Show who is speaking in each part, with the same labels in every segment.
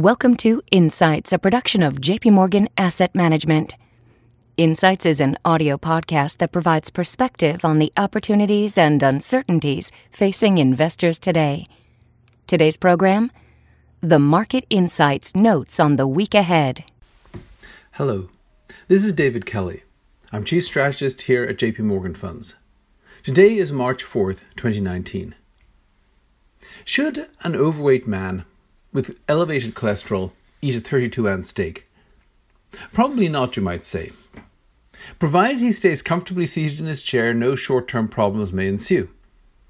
Speaker 1: Welcome to Insights, a production of JP Morgan Asset Management. Insights is an audio podcast that provides perspective on the opportunities and uncertainties facing investors today. Today's program The Market Insights Notes on the Week Ahead.
Speaker 2: Hello, this is David Kelly. I'm Chief Strategist here at JP Morgan Funds. Today is March 4th, 2019. Should an overweight man with elevated cholesterol eat a 32 ounce steak? Probably not, you might say. Provided he stays comfortably seated in his chair, no short term problems may ensue.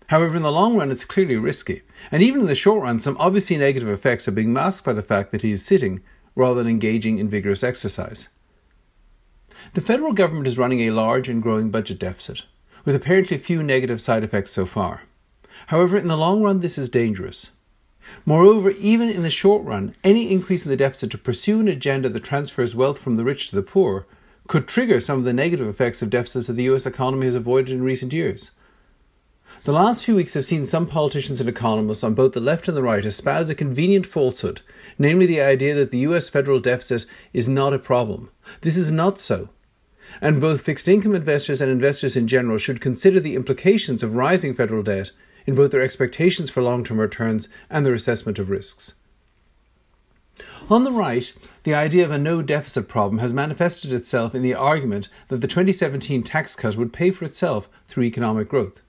Speaker 2: However, in the long run, it's clearly risky, and even in the short run, some obviously negative effects are being masked by the fact that he is sitting rather than engaging in vigorous exercise. The federal government is running a large and growing budget deficit, with apparently few negative side effects so far. However, in the long run, this is dangerous. Moreover, even in the short run, any increase in the deficit to pursue an agenda that transfers wealth from the rich to the poor could trigger some of the negative effects of deficits that the US economy has avoided in recent years. The last few weeks have seen some politicians and economists on both the left and the right espouse a convenient falsehood, namely the idea that the US federal deficit is not a problem. This is not so. And both fixed income investors and investors in general should consider the implications of rising federal debt in both their expectations for long term returns and their assessment of risks. On the right, the idea of a no deficit problem has manifested itself in the argument that the 2017 tax cut would pay for itself through economic growth.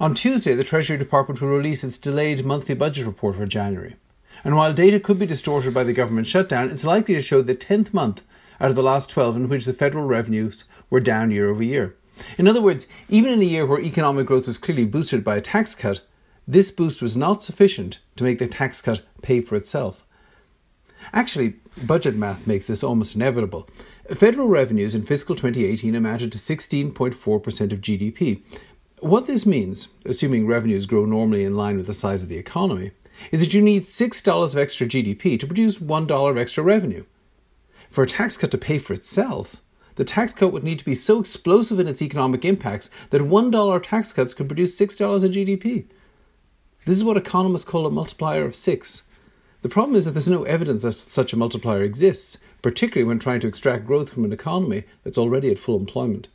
Speaker 2: On Tuesday, the Treasury Department will release its delayed monthly budget report for January. And while data could be distorted by the government shutdown, it's likely to show the 10th month out of the last 12 in which the federal revenues were down year over year. In other words, even in a year where economic growth was clearly boosted by a tax cut, this boost was not sufficient to make the tax cut pay for itself. Actually, budget math makes this almost inevitable. Federal revenues in fiscal 2018 amounted to 16.4% of GDP. What this means, assuming revenues grow normally in line with the size of the economy, is that you need $6 of extra GDP to produce $1 of extra revenue. For a tax cut to pay for itself, the tax cut would need to be so explosive in its economic impacts that $1 tax cuts could produce $6 in GDP. This is what economists call a multiplier of six. The problem is that there's no evidence that such a multiplier exists, particularly when trying to extract growth from an economy that's already at full employment.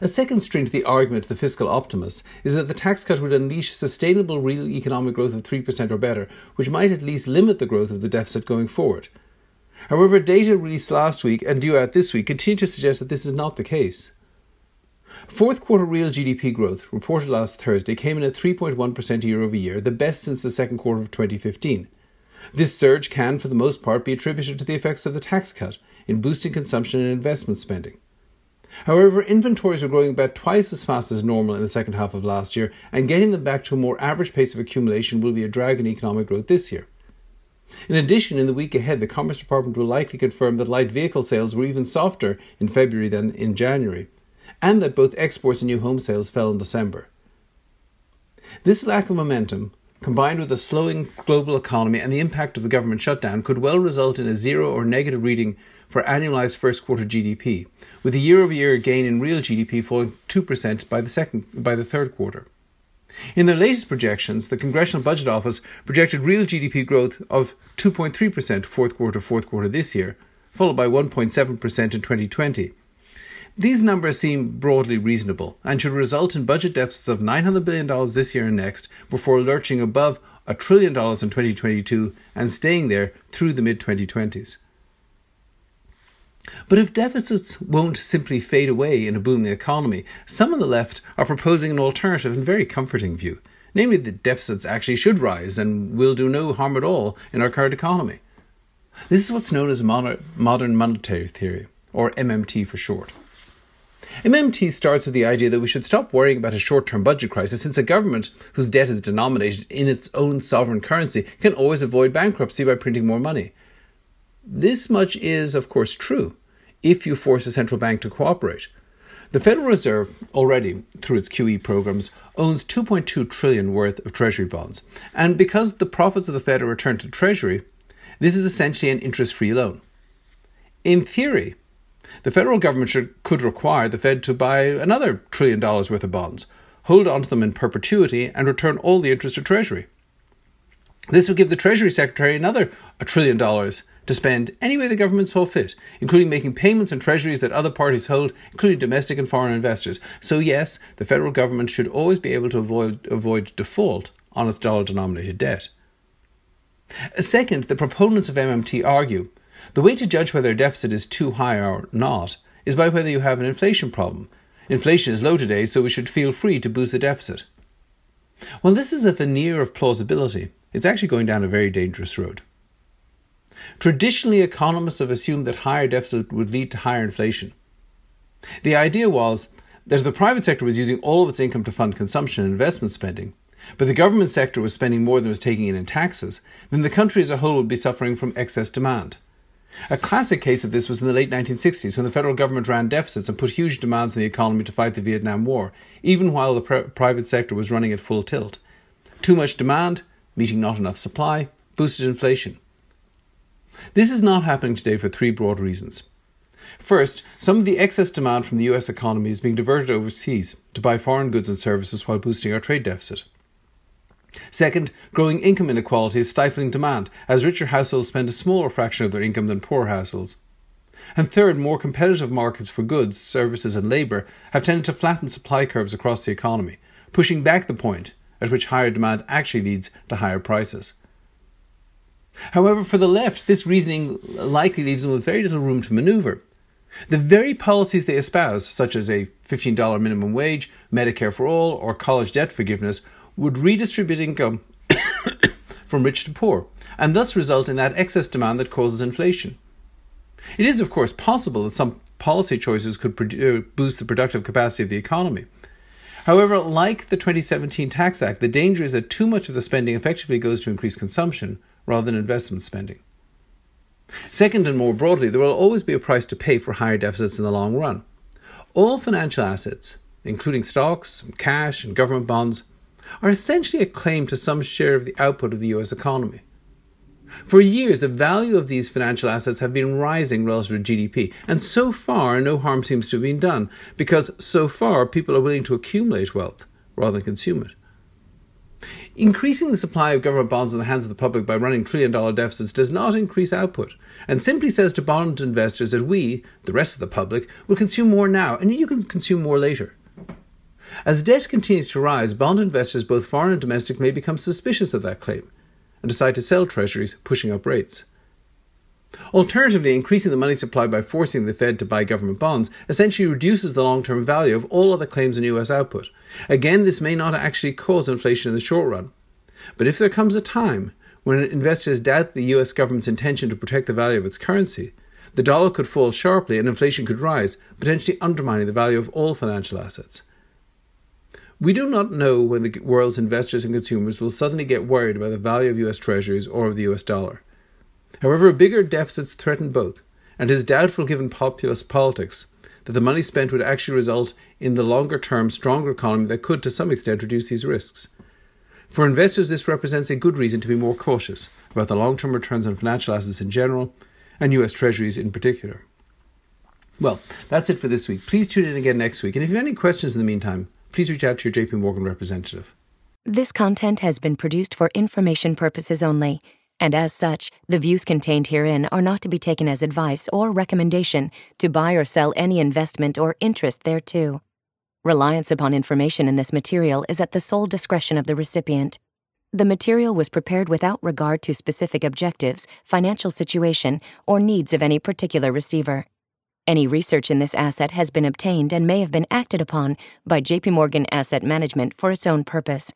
Speaker 2: A second string to the argument of the fiscal optimists is that the tax cut would unleash sustainable real economic growth of 3% or better, which might at least limit the growth of the deficit going forward. However, data released last week and due out this week continue to suggest that this is not the case. Fourth quarter real GDP growth, reported last Thursday, came in at 3.1% year over year, the best since the second quarter of 2015. This surge can, for the most part, be attributed to the effects of the tax cut in boosting consumption and investment spending. However, inventories are growing about twice as fast as normal in the second half of last year, and getting them back to a more average pace of accumulation will be a drag on economic growth this year. In addition, in the week ahead, the Commerce Department will likely confirm that light vehicle sales were even softer in February than in January, and that both exports and new home sales fell in December. This lack of momentum, combined with a slowing global economy and the impact of the government shutdown, could well result in a zero or negative reading for annualized first quarter GDP, with a year over year gain in real GDP falling 2% by the, second, by the third quarter. In their latest projections, the Congressional Budget Office projected real GDP growth of 2.3% fourth quarter fourth quarter this year, followed by 1.7% in 2020. These numbers seem broadly reasonable and should result in budget deficits of $900 billion this year and next before lurching above a trillion dollars in 2022 and staying there through the mid 2020s. But if deficits won't simply fade away in a booming economy, some on the left are proposing an alternative and very comforting view, namely that deficits actually should rise and will do no harm at all in our current economy. This is what's known as modern monetary theory, or MMT for short. MMT starts with the idea that we should stop worrying about a short term budget crisis since a government whose debt is denominated in its own sovereign currency can always avoid bankruptcy by printing more money. This much is, of course, true if you force a central bank to cooperate. The Federal Reserve already, through its QE programs, owns 2.2 trillion worth of treasury bonds. And because the profits of the Fed are returned to treasury, this is essentially an interest-free loan. In theory, the federal government should, could require the Fed to buy another trillion dollars worth of bonds, hold onto them in perpetuity, and return all the interest to treasury. This would give the Treasury Secretary another a trillion dollars to spend any way the government saw fit, including making payments on treasuries that other parties hold, including domestic and foreign investors. So, yes, the federal government should always be able to avoid, avoid default on its dollar denominated debt. Uh, second, the proponents of MMT argue the way to judge whether a deficit is too high or not is by whether you have an inflation problem. Inflation is low today, so we should feel free to boost the deficit. Well, this is a veneer of plausibility. It's actually going down a very dangerous road. Traditionally, economists have assumed that higher deficit would lead to higher inflation. The idea was that if the private sector was using all of its income to fund consumption and investment spending, but the government sector was spending more than was taking in in taxes, then the country as a whole would be suffering from excess demand. A classic case of this was in the late 1960s when the federal government ran deficits and put huge demands on the economy to fight the Vietnam War, even while the pr- private sector was running at full tilt. Too much demand, meeting not enough supply, boosted inflation. This is not happening today for three broad reasons. First, some of the excess demand from the US economy is being diverted overseas to buy foreign goods and services while boosting our trade deficit. Second, growing income inequality is stifling demand, as richer households spend a smaller fraction of their income than poor households. And third, more competitive markets for goods, services, and labour have tended to flatten supply curves across the economy, pushing back the point at which higher demand actually leads to higher prices. However, for the left, this reasoning likely leaves them with very little room to manoeuvre. The very policies they espouse, such as a $15 minimum wage, Medicare for all, or college debt forgiveness, would redistribute income from rich to poor, and thus result in that excess demand that causes inflation. It is, of course, possible that some policy choices could uh, boost the productive capacity of the economy. However, like the 2017 Tax Act, the danger is that too much of the spending effectively goes to increase consumption, rather than investment spending. Second, and more broadly, there will always be a price to pay for higher deficits in the long run. All financial assets, including stocks, cash, and government bonds, are essentially a claim to some share of the output of the US economy. For years, the value of these financial assets have been rising relative to GDP, and so far, no harm seems to have been done, because so far, people are willing to accumulate wealth rather than consume it. Increasing the supply of government bonds in the hands of the public by running trillion dollar deficits does not increase output, and simply says to bond investors that we, the rest of the public, will consume more now and you can consume more later. As debt continues to rise, bond investors, both foreign and domestic, may become suspicious of that claim and decide to sell treasuries, pushing up rates. Alternatively, increasing the money supply by forcing the Fed to buy government bonds essentially reduces the long term value of all other claims in US output. Again, this may not actually cause inflation in the short run. But if there comes a time when investors doubt the US government's intention to protect the value of its currency, the dollar could fall sharply and inflation could rise, potentially undermining the value of all financial assets. We do not know when the world's investors and consumers will suddenly get worried about the value of US treasuries or of the US dollar. However, bigger deficits threaten both, and it is doubtful given populist politics that the money spent would actually result in the longer term stronger economy that could to some extent reduce these risks. For investors, this represents a good reason to be more cautious about the long term returns on financial assets in general and US Treasuries in particular. Well, that's it for this week. Please tune in again next week. And if you have any questions in the meantime, please reach out to your JP Morgan representative.
Speaker 1: This content has been produced for information purposes only and as such, the views contained herein are not to be taken as advice or recommendation to buy or sell any investment or interest thereto. Reliance upon information in this material is at the sole discretion of the recipient. The material was prepared without regard to specific objectives, financial situation, or needs of any particular receiver. Any research in this asset has been obtained and may have been acted upon by JP Morgan Asset Management for its own purpose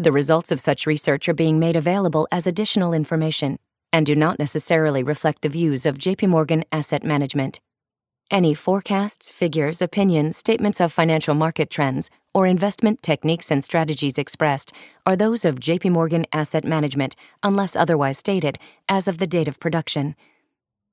Speaker 1: the results of such research are being made available as additional information and do not necessarily reflect the views of JP Morgan Asset Management. Any forecasts, figures, opinions, statements of financial market trends, or investment techniques and strategies expressed are those of JP Morgan Asset Management unless otherwise stated as of the date of production.